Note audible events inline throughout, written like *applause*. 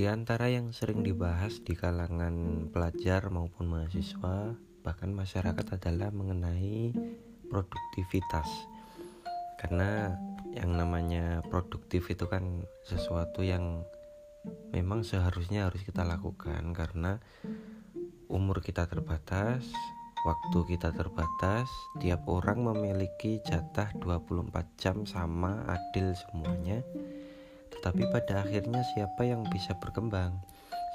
di antara yang sering dibahas di kalangan pelajar maupun mahasiswa, bahkan masyarakat adalah mengenai produktivitas. Karena yang namanya produktif itu kan sesuatu yang memang seharusnya harus kita lakukan karena umur kita terbatas, waktu kita terbatas, tiap orang memiliki jatah 24 jam sama adil semuanya tetapi pada akhirnya siapa yang bisa berkembang?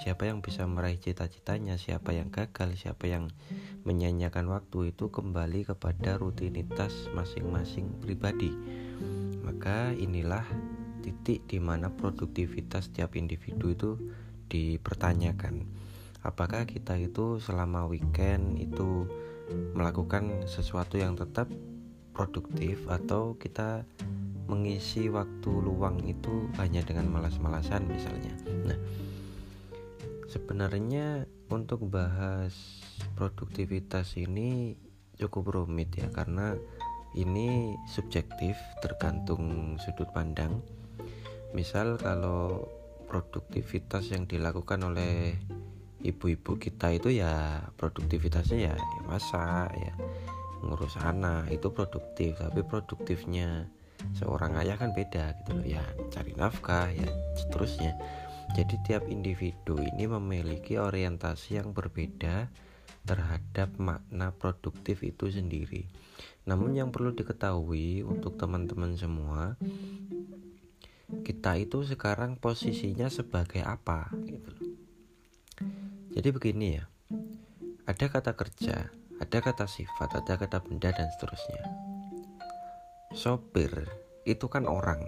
Siapa yang bisa meraih cita-citanya? Siapa yang gagal? Siapa yang menyanyiakan waktu itu kembali kepada rutinitas masing-masing pribadi. Maka inilah titik di mana produktivitas setiap individu itu dipertanyakan. Apakah kita itu selama weekend itu melakukan sesuatu yang tetap produktif atau kita mengisi waktu luang itu hanya dengan malas-malasan misalnya. Nah, sebenarnya untuk bahas produktivitas ini cukup rumit ya karena ini subjektif tergantung sudut pandang. Misal kalau produktivitas yang dilakukan oleh ibu-ibu kita itu ya produktivitasnya ya, ya masak ya ngurus anak itu produktif tapi produktifnya seorang ayah kan beda gitu loh. Ya cari nafkah ya seterusnya. Jadi tiap individu ini memiliki orientasi yang berbeda terhadap makna produktif itu sendiri. Namun yang perlu diketahui untuk teman-teman semua kita itu sekarang posisinya sebagai apa gitu loh. Jadi begini ya ada kata kerja ada kata sifat ada kata benda dan seterusnya sopir itu kan orang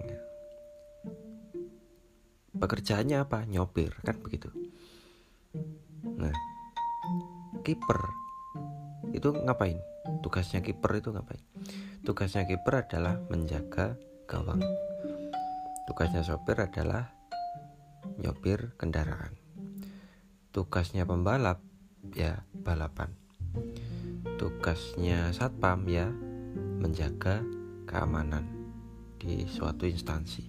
pekerjaannya apa? Nyopir kan begitu. Nah kiper itu ngapain? Tugasnya kiper itu ngapain? Tugasnya kiper adalah menjaga gawang. Tugasnya sopir adalah nyopir kendaraan. Tugasnya pembalap ya balapan. Tugasnya satpam ya menjaga keamanan di suatu instansi.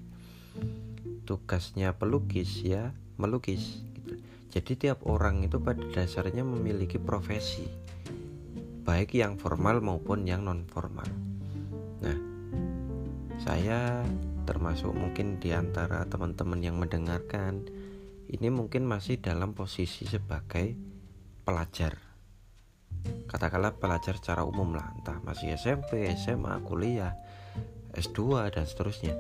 Tugasnya pelukis ya melukis. Gitu. Jadi tiap orang itu pada dasarnya memiliki profesi, baik yang formal maupun yang non formal. Nah, saya termasuk mungkin di antara teman-teman yang mendengarkan ini mungkin masih dalam posisi sebagai pelajar katakanlah pelajar secara umum lah entah masih SMP, SMA, kuliah, S2 dan seterusnya.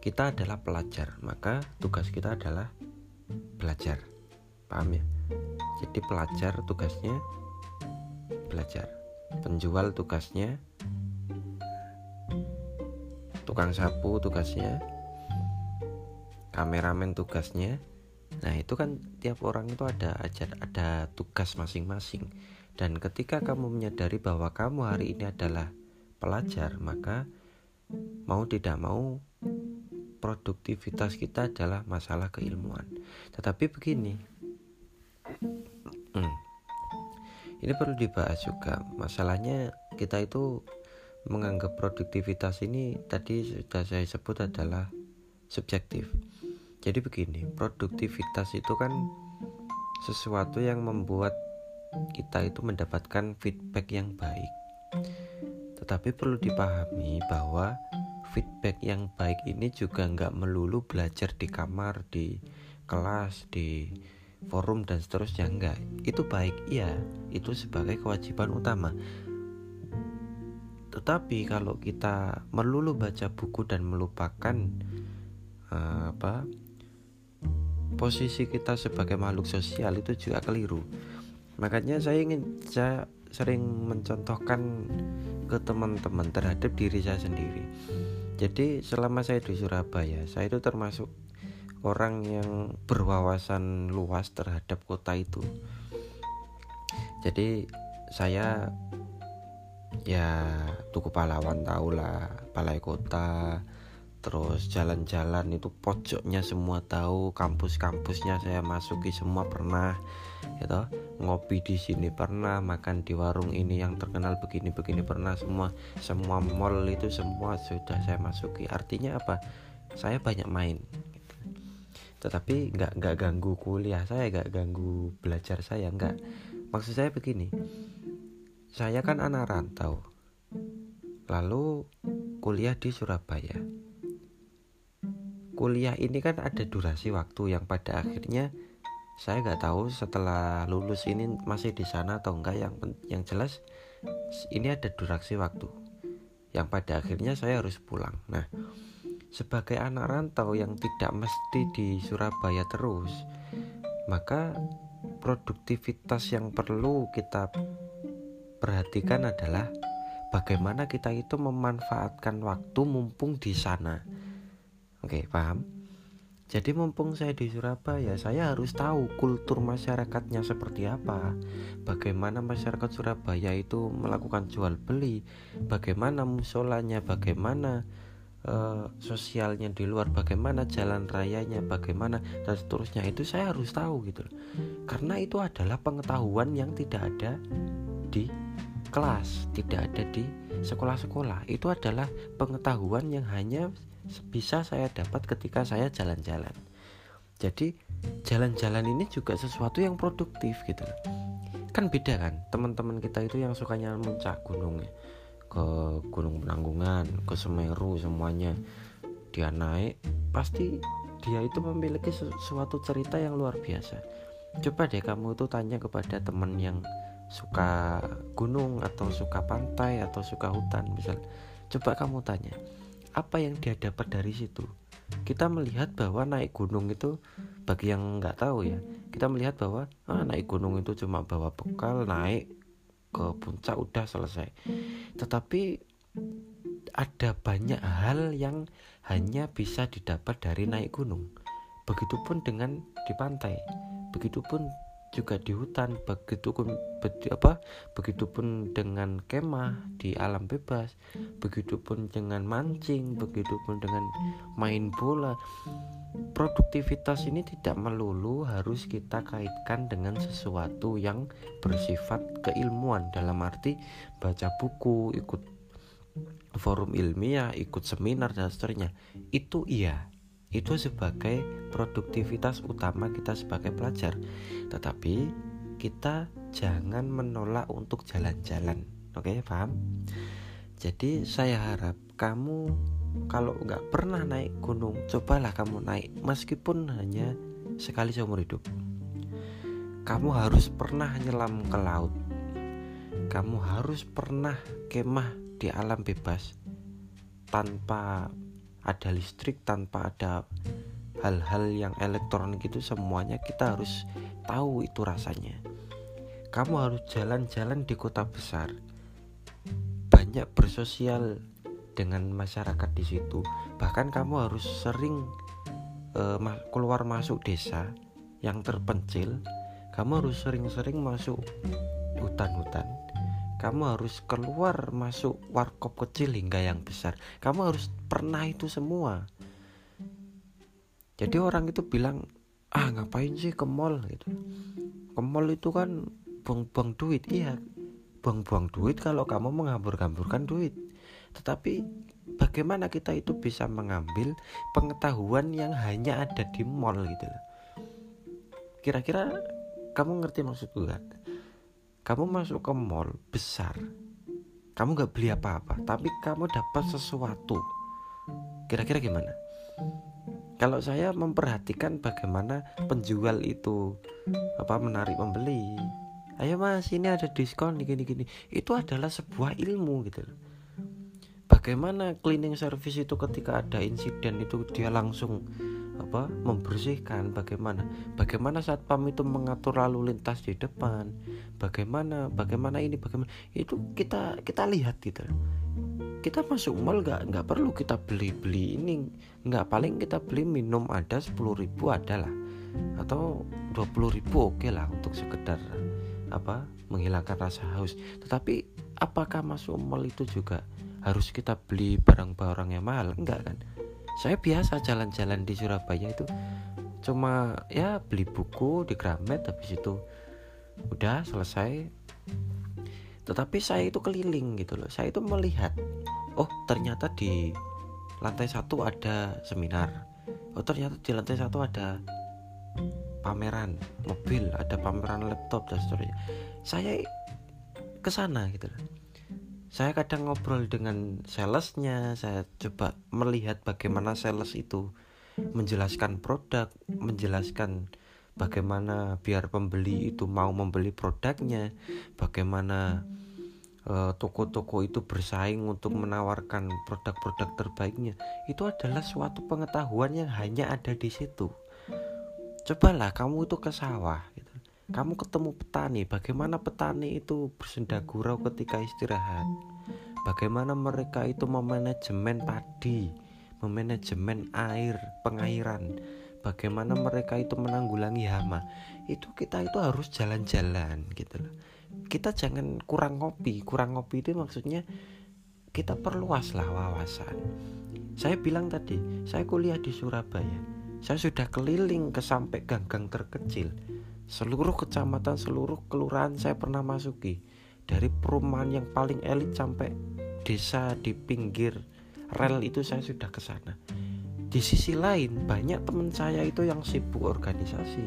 Kita adalah pelajar maka tugas kita adalah belajar. Paham ya? Jadi pelajar tugasnya belajar. Penjual tugasnya tukang sapu tugasnya. Kameramen tugasnya. Nah itu kan tiap orang itu ada aja ada tugas masing-masing. Dan ketika kamu menyadari bahwa kamu hari ini adalah pelajar, maka mau tidak mau produktivitas kita adalah masalah keilmuan. Tetapi begini, hmm, ini perlu dibahas juga. Masalahnya kita itu menganggap produktivitas ini tadi sudah saya sebut adalah subjektif. Jadi begini, produktivitas itu kan sesuatu yang membuat kita itu mendapatkan feedback yang baik. Tetapi perlu dipahami bahwa feedback yang baik ini juga nggak melulu belajar di kamar, di kelas, di forum dan seterusnya enggak. Itu baik, iya, itu sebagai kewajiban utama. Tetapi kalau kita melulu baca buku dan melupakan uh, apa posisi kita sebagai makhluk sosial itu juga keliru makanya saya ingin saya sering mencontohkan ke teman-teman terhadap diri saya sendiri. Jadi selama saya di Surabaya saya itu termasuk orang yang berwawasan luas terhadap kota itu. Jadi saya ya tuku pahlawan tahu lah balai kota terus jalan-jalan itu pojoknya semua tahu kampus-kampusnya saya masuki semua pernah gitu. Ngopi di sini pernah makan di warung ini yang terkenal begini-begini pernah semua semua mall itu semua sudah saya masuki. Artinya apa? Saya banyak main gitu. tetapi nggak nggak ganggu kuliah saya nggak ganggu belajar saya nggak. Maksud saya begini saya kan anak rantau lalu kuliah di Surabaya kuliah ini kan ada durasi waktu yang pada akhirnya saya nggak tahu setelah lulus ini masih di sana atau enggak. Yang yang jelas ini ada durasi waktu yang pada akhirnya saya harus pulang. Nah sebagai anak rantau yang tidak mesti di Surabaya terus, maka produktivitas yang perlu kita perhatikan adalah bagaimana kita itu memanfaatkan waktu mumpung di sana. Oke, paham? Jadi mumpung saya di Surabaya, saya harus tahu kultur masyarakatnya seperti apa. Bagaimana masyarakat Surabaya itu melakukan jual beli, bagaimana musolanya, bagaimana uh, sosialnya di luar bagaimana jalan rayanya bagaimana dan seterusnya itu saya harus tahu gitu karena itu adalah pengetahuan yang tidak ada di kelas tidak ada di sekolah-sekolah itu adalah pengetahuan yang hanya bisa saya dapat ketika saya jalan-jalan jadi jalan-jalan ini juga sesuatu yang produktif gitu kan beda kan teman-teman kita itu yang sukanya mencak gunung ya ke Gunung Penanggungan, ke Semeru semuanya. Dia naik, pasti dia itu memiliki sesuatu cerita yang luar biasa. Coba deh kamu itu tanya kepada teman yang suka gunung atau suka pantai atau suka hutan misal. Coba kamu tanya, apa yang dia dapat dari situ? Kita melihat bahwa naik gunung itu bagi yang nggak tahu ya, kita melihat bahwa ah, naik gunung itu cuma bawa bekal naik ke puncak udah selesai. Tetapi ada banyak hal yang hanya bisa didapat dari naik gunung. Begitupun dengan di pantai. Begitupun juga di hutan begitupun apa begitupun dengan kemah di alam bebas begitupun dengan mancing begitupun dengan main bola produktivitas ini tidak melulu harus kita kaitkan dengan sesuatu yang bersifat keilmuan dalam arti baca buku, ikut forum ilmiah, ikut seminar dan seterusnya. Itu iya, itu sebagai produktivitas utama kita sebagai pelajar. Tetapi kita jangan menolak untuk jalan-jalan. Oke, paham? Jadi saya harap kamu kalau nggak pernah naik gunung cobalah kamu naik meskipun hanya sekali seumur hidup kamu harus pernah nyelam ke laut kamu harus pernah kemah di alam bebas tanpa ada listrik tanpa ada hal-hal yang elektronik itu semuanya kita harus tahu itu rasanya. Kamu harus jalan-jalan di kota besar. Banyak bersosial dengan masyarakat di situ. Bahkan kamu harus sering uh, keluar masuk desa yang terpencil. Kamu harus sering-sering masuk hutan-hutan kamu harus keluar masuk warkop kecil hingga yang besar. Kamu harus pernah itu semua. Jadi orang itu bilang ah ngapain sih ke mall? Gitu. Ke mall itu kan buang-buang duit. Iya buang-buang duit kalau kamu menghambur-hamburkan duit. Tetapi bagaimana kita itu bisa mengambil pengetahuan yang hanya ada di mall gitu? Kira-kira kamu ngerti maksudku kan kamu masuk ke mall besar. Kamu gak beli apa-apa tapi kamu dapat sesuatu. Kira-kira gimana? Kalau saya memperhatikan bagaimana penjual itu apa menarik pembeli. Ayo mas ini ada diskon gini gini. Itu adalah sebuah ilmu gitu loh. Bagaimana cleaning service itu ketika ada insiden itu dia langsung apa membersihkan. Bagaimana? Bagaimana saat pam itu mengatur lalu lintas di depan? Bagaimana? Bagaimana ini? Bagaimana? Itu kita kita lihat gitu. Kita masuk mall nggak nggak perlu kita beli beli ini. Nggak paling kita beli minum ada sepuluh ribu adalah atau puluh ribu oke okay lah untuk sekedar apa menghilangkan rasa haus. Tetapi apakah masuk mall itu juga harus kita beli barang-barang yang mahal? Enggak kan saya biasa jalan-jalan di Surabaya itu cuma ya beli buku di Gramet habis itu udah selesai. Tetapi saya itu keliling gitu loh. Saya itu melihat oh ternyata di lantai satu ada seminar. Oh ternyata di lantai satu ada pameran mobil ada pameran laptop dan seterusnya. Saya ke sana gitu loh saya kadang ngobrol dengan salesnya saya coba melihat bagaimana sales itu menjelaskan produk menjelaskan bagaimana biar pembeli itu mau membeli produknya bagaimana eh, toko-toko itu bersaing untuk menawarkan produk-produk terbaiknya. Itu adalah suatu pengetahuan yang hanya ada di situ. Cobalah kamu itu ke sawah kamu ketemu petani bagaimana petani itu bersenda gurau ketika istirahat? Bagaimana mereka itu memanajemen padi memanajemen air pengairan? Bagaimana mereka itu menanggulangi hama? Itu kita itu harus jalan-jalan gitu loh. Kita jangan kurang ngopi. Kurang ngopi itu maksudnya kita perluas lah wawasan. Saya bilang tadi saya kuliah di Surabaya. Saya sudah keliling ke sampai gang-gang terkecil Seluruh kecamatan, seluruh kelurahan saya pernah masuki. Dari perumahan yang paling elit sampai desa di pinggir rel itu saya sudah ke sana. Di sisi lain banyak teman saya itu yang sibuk organisasi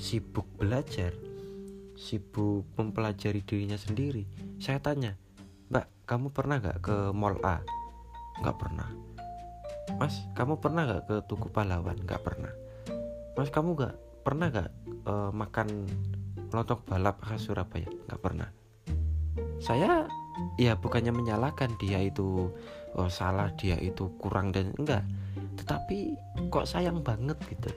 Sibuk belajar Sibuk mempelajari dirinya sendiri. Saya tanya Mbak kamu pernah gak ke mall A? Gak pernah. Mas kamu pernah gak ke Tugu Pahlawan? Gak pernah. Mas kamu gak pernah gak uh, makan lontong balap khas Surabaya? Nggak pernah. Saya ya bukannya menyalahkan dia itu oh, salah dia itu kurang dan enggak. Tetapi kok sayang banget gitu.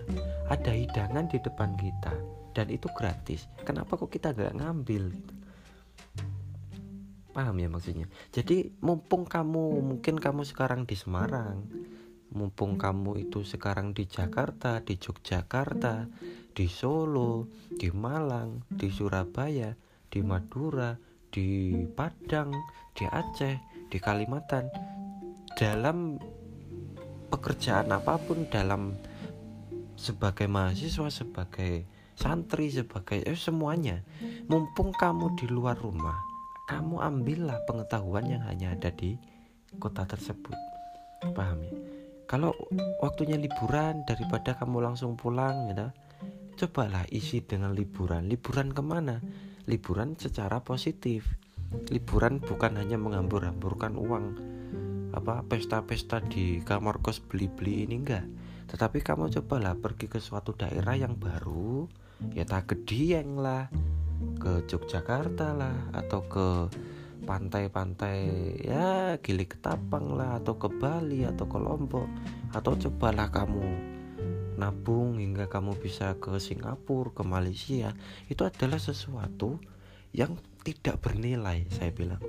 Ada hidangan di depan kita dan itu gratis. Kenapa kok kita nggak ngambil gitu? paham ya maksudnya? Jadi mumpung kamu mungkin kamu sekarang di Semarang mumpung kamu itu sekarang di Jakarta di Yogyakarta di Solo, di Malang, di Surabaya, di Madura, di Padang, di Aceh, di Kalimantan. Dalam pekerjaan apa pun dalam sebagai mahasiswa, sebagai santri, sebagai eh, semuanya. Mumpung kamu di luar rumah, kamu ambillah pengetahuan yang hanya ada di kota tersebut. Paham ya? Kalau waktunya liburan daripada kamu langsung pulang gitu, cobalah isi dengan liburan. Liburan ke mana? Liburan secara positif. Liburan bukan hanya menghambur-hamburkan uang apa pesta-pesta di kamar kos beli-beli ini enggak. Tetapi kamu cobalah pergi ke suatu daerah yang baru ya tak Dieng lah ke Yogyakarta lah atau ke pantai-pantai ya Gili Ketapang lah atau ke Bali atau ke Lombok atau cobalah kamu nabung hingga kamu bisa ke Singapura, ke Malaysia, itu adalah sesuatu yang tidak bernilai, saya bilang.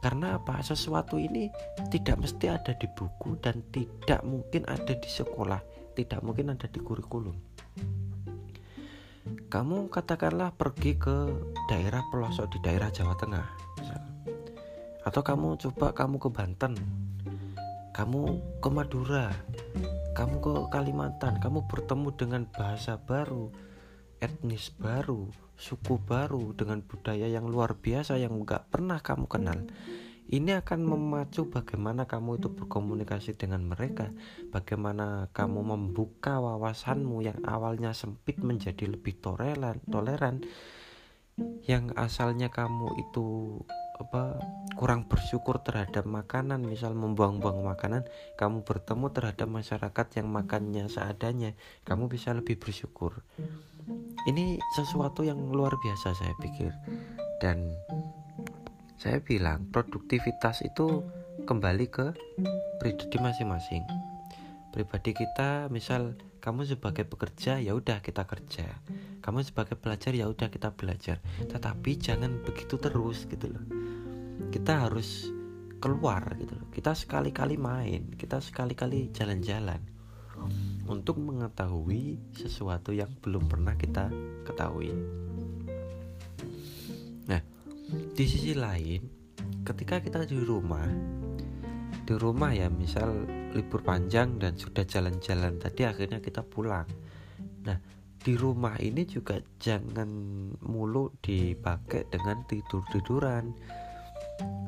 Karena apa? Sesuatu ini tidak mesti ada di buku dan tidak mungkin ada di sekolah, tidak mungkin ada di kurikulum. Kamu katakanlah pergi ke daerah pelosok di daerah Jawa Tengah. Atau kamu coba kamu ke Banten, kamu ke Madura, kamu ke Kalimantan, kamu bertemu dengan bahasa baru, etnis baru, suku baru dengan budaya yang luar biasa yang nggak pernah kamu kenal. Ini akan memacu bagaimana kamu itu berkomunikasi dengan mereka, bagaimana kamu membuka wawasanmu yang awalnya sempit menjadi lebih toleran, toleran, yang asalnya kamu itu apa kurang bersyukur terhadap makanan. Misal membuang-buang makanan kamu bertemu terhadap masyarakat yang makannya seadanya kamu bisa lebih bersyukur. Ini sesuatu yang luar biasa saya pikir. Dan saya bilang produktivitas itu kembali ke pribadi masing-masing. Pribadi kita misal kamu sebagai pekerja ya udah kita kerja. Kamu sebagai pelajar ya udah kita belajar. Tetapi jangan begitu terus gitu loh kita harus keluar gitu loh. Kita sekali-kali main kita sekali-kali jalan-jalan untuk mengetahui sesuatu yang belum pernah kita ketahui. Nah di sisi lain ketika kita di rumah di rumah ya misal libur panjang dan sudah jalan-jalan tadi akhirnya kita pulang. Nah di rumah ini juga jangan mulu dipakai dengan tidur tiduran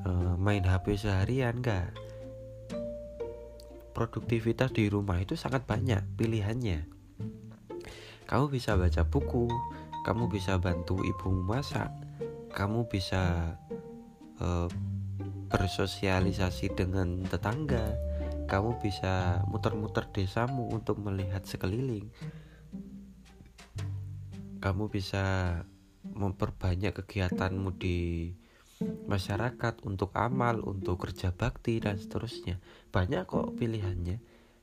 uh, main HP seharian enggak. Produktivitas di rumah itu sangat banyak pilihannya. Kamu bisa baca buku kamu bisa bantu ibu masak kamu bisa uh, bersosialisasi dengan tetangga kamu bisa muter-muter desamu untuk melihat sekeliling kamu bisa memperbanyak kegiatanmu di masyarakat untuk amal, untuk kerja bakti dan seterusnya. Banyak kok pilihannya.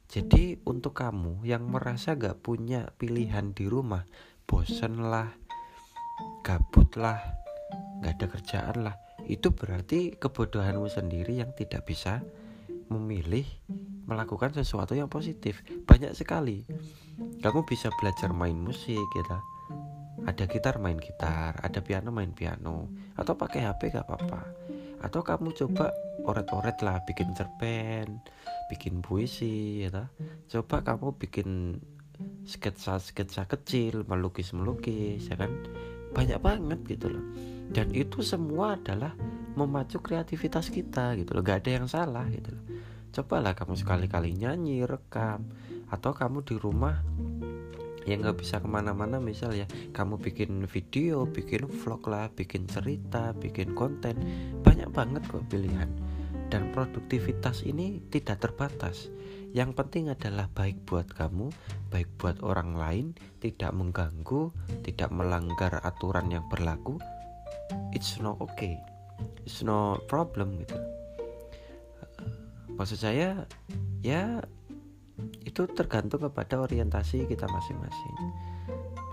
Jadi untuk kamu yang merasa gak punya pilihan di rumah, bosen lah, gabut lah, gak ada kerjaan lah, itu berarti kebodohanmu sendiri yang tidak bisa memilih melakukan sesuatu yang positif. Banyak sekali. Kamu bisa belajar main musik, gitu ada gitar main gitar. Ada piano main piano. Atau pakai HP gak apa-apa. Atau kamu coba oret-oret lah bikin cerpen bikin puisi ya coba kamu bikin sketsa-sketsa kecil melukis-melukis ya kan? Banyak banget gitu loh. Dan itu semua adalah memacu kreativitas kita gitu loh. Gak ada yang salah gitu loh. Cobalah kamu sekali-kali nyanyi rekam. Atau kamu di rumah yang nggak bisa ke mana-mana misal ya kamu bikin video bikin vlog lah bikin cerita bikin konten banyak banget kok pilihan. Dan produktivitas ini tidak terbatas. Yang penting adalah baik buat kamu baik buat orang lain tidak mengganggu tidak melanggar aturan yang berlaku. It's not okay. It's no problem gitu. Maksud saya ya itu tergantung kepada orientasi kita masing-masing.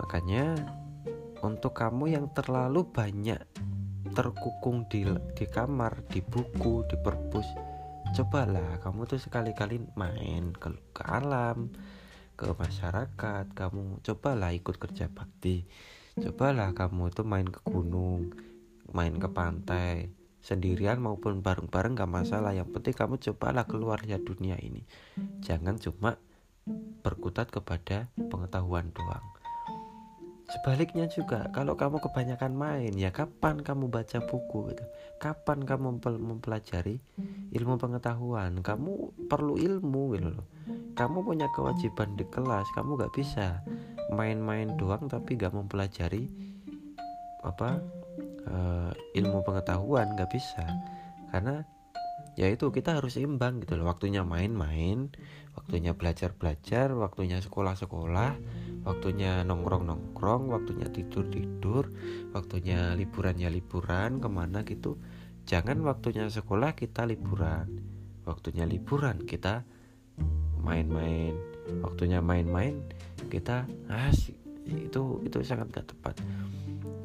Makanya untuk kamu yang terlalu banyak terkukung di di kamar di buku di perpus cobalah kamu tuh sekali-kali main ke, ke alam ke masyarakat kamu cobalah ikut kerja bakti cobalah kamu tuh main ke gunung main ke pantai sendirian maupun bareng-bareng gak masalah. Yang penting kamu cobalah keluar ya dunia ini. Jangan cuma berkutat kepada pengetahuan doang. Sebaliknya juga kalau kamu kebanyakan main ya kapan kamu baca buku gitu? Kapan kamu mempelajari ilmu pengetahuan? Kamu perlu ilmu gitu loh. Kamu punya kewajiban di kelas kamu gak bisa main-main doang tapi gak mempelajari apa uh, ilmu pengetahuan nggak bisa. Karena ya itu kita harus imbang gitu loh. Waktunya main-main waktunya belajar-belajar waktunya sekolah-sekolah waktunya nongkrong-nongkrong waktunya tidur-tidur waktunya liburan ya liburan ke mana gitu. Jangan waktunya sekolah kita liburan. Waktunya liburan kita main-main. Waktunya main-main kita asik itu itu sangat gak tepat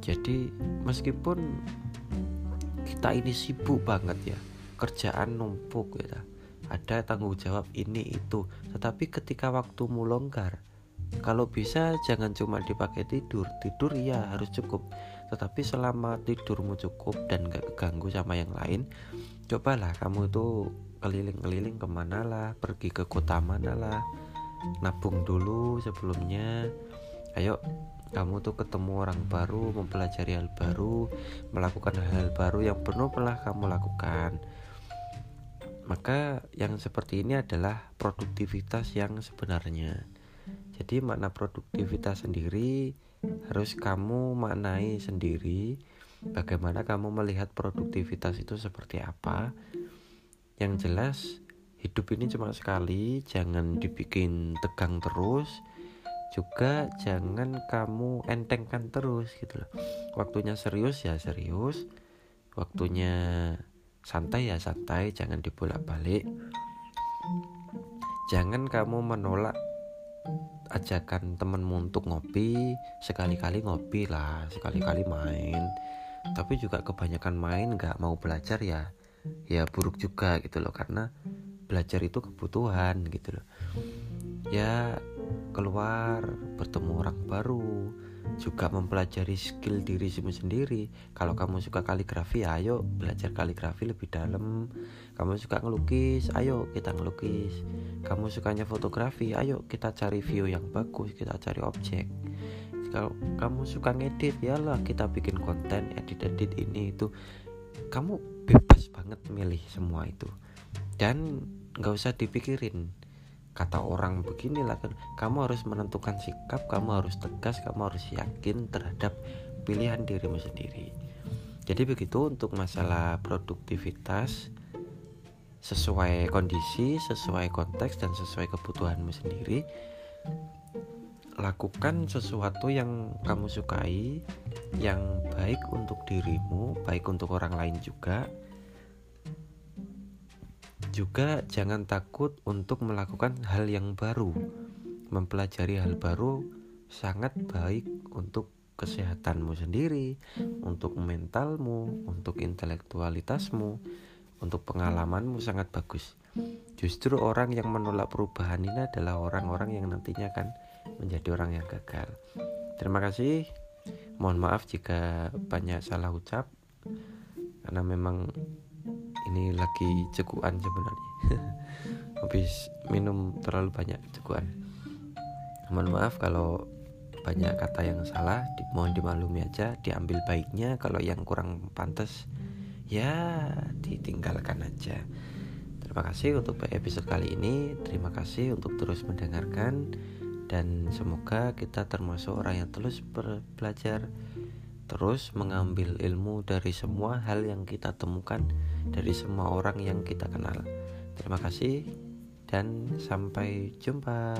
jadi meskipun kita ini sibuk banget ya kerjaan numpuk ya ada tanggung jawab ini itu. Tetapi ketika waktumu longgar kalau bisa jangan cuma dipakai tidur tidur ya harus cukup. Tetapi selama tidurmu cukup dan gak keganggu sama yang lain cobalah kamu itu keliling-keliling ke mana lah pergi ke kota mana lah nabung dulu sebelumnya. Ayo kamu tuh ketemu orang baru, mempelajari hal baru, melakukan hal-hal baru yang penuh pernah kamu lakukan. Maka yang seperti ini adalah produktivitas yang sebenarnya. Jadi makna produktivitas sendiri harus kamu maknai sendiri bagaimana kamu melihat produktivitas itu seperti apa. Yang jelas hidup ini cuma sekali, jangan dibikin tegang terus juga jangan kamu entengkan terus gitu loh. Waktunya serius ya serius. Waktunya santai ya santai jangan dibolak balik jangan kamu menolak ajakan temenmu untuk ngopi sekali-kali ngopi lah sekali-kali main. Tapi juga kebanyakan main nggak mau belajar ya ya buruk juga gitu loh. Karena belajar itu kebutuhan gitu loh. Ya keluar bertemu orang baru juga mempelajari skill diri sendiri. Kalau kamu suka kaligrafi ayo belajar kaligrafi lebih dalam. Kamu suka ngelukis ayo kita ngelukis. Kamu sukanya fotografi ayo kita cari view yang bagus kita cari objek. Kalau kamu suka ngedit ya lah kita bikin konten edit-edit ini itu. Kamu bebas banget milih semua itu. Dan nggak usah dipikirin kata orang beginilah kan kamu harus menentukan sikap kamu harus tegas kamu harus yakin terhadap pilihan dirimu sendiri. Jadi begitu untuk masalah produktivitas sesuai kondisi sesuai konteks dan sesuai kebutuhanmu sendiri lakukan sesuatu yang kamu sukai yang baik untuk dirimu baik untuk orang lain juga juga jangan takut untuk melakukan hal yang baru. Mempelajari hal baru sangat baik untuk kesehatanmu sendiri, untuk mentalmu, untuk intelektualitasmu, untuk pengalamanmu sangat bagus. Justru orang yang menolak perubahan ini adalah orang-orang yang nantinya akan menjadi orang yang gagal. Terima kasih. Mohon maaf jika banyak salah ucap karena memang ini lagi cekuan sebenarnya. *laughs* Habis minum terlalu banyak cekuan mohon maaf kalau banyak kata yang salah di, mohon dimaklumi aja diambil baiknya. Kalau yang kurang pantas ya ditinggalkan aja. Terima kasih untuk episode kali ini. Terima kasih untuk terus mendengarkan. Dan semoga kita termasuk orang yang terus belajar terus mengambil ilmu dari semua hal yang kita temukan dari semua orang yang kita kenal. Terima kasih dan sampai jumpa.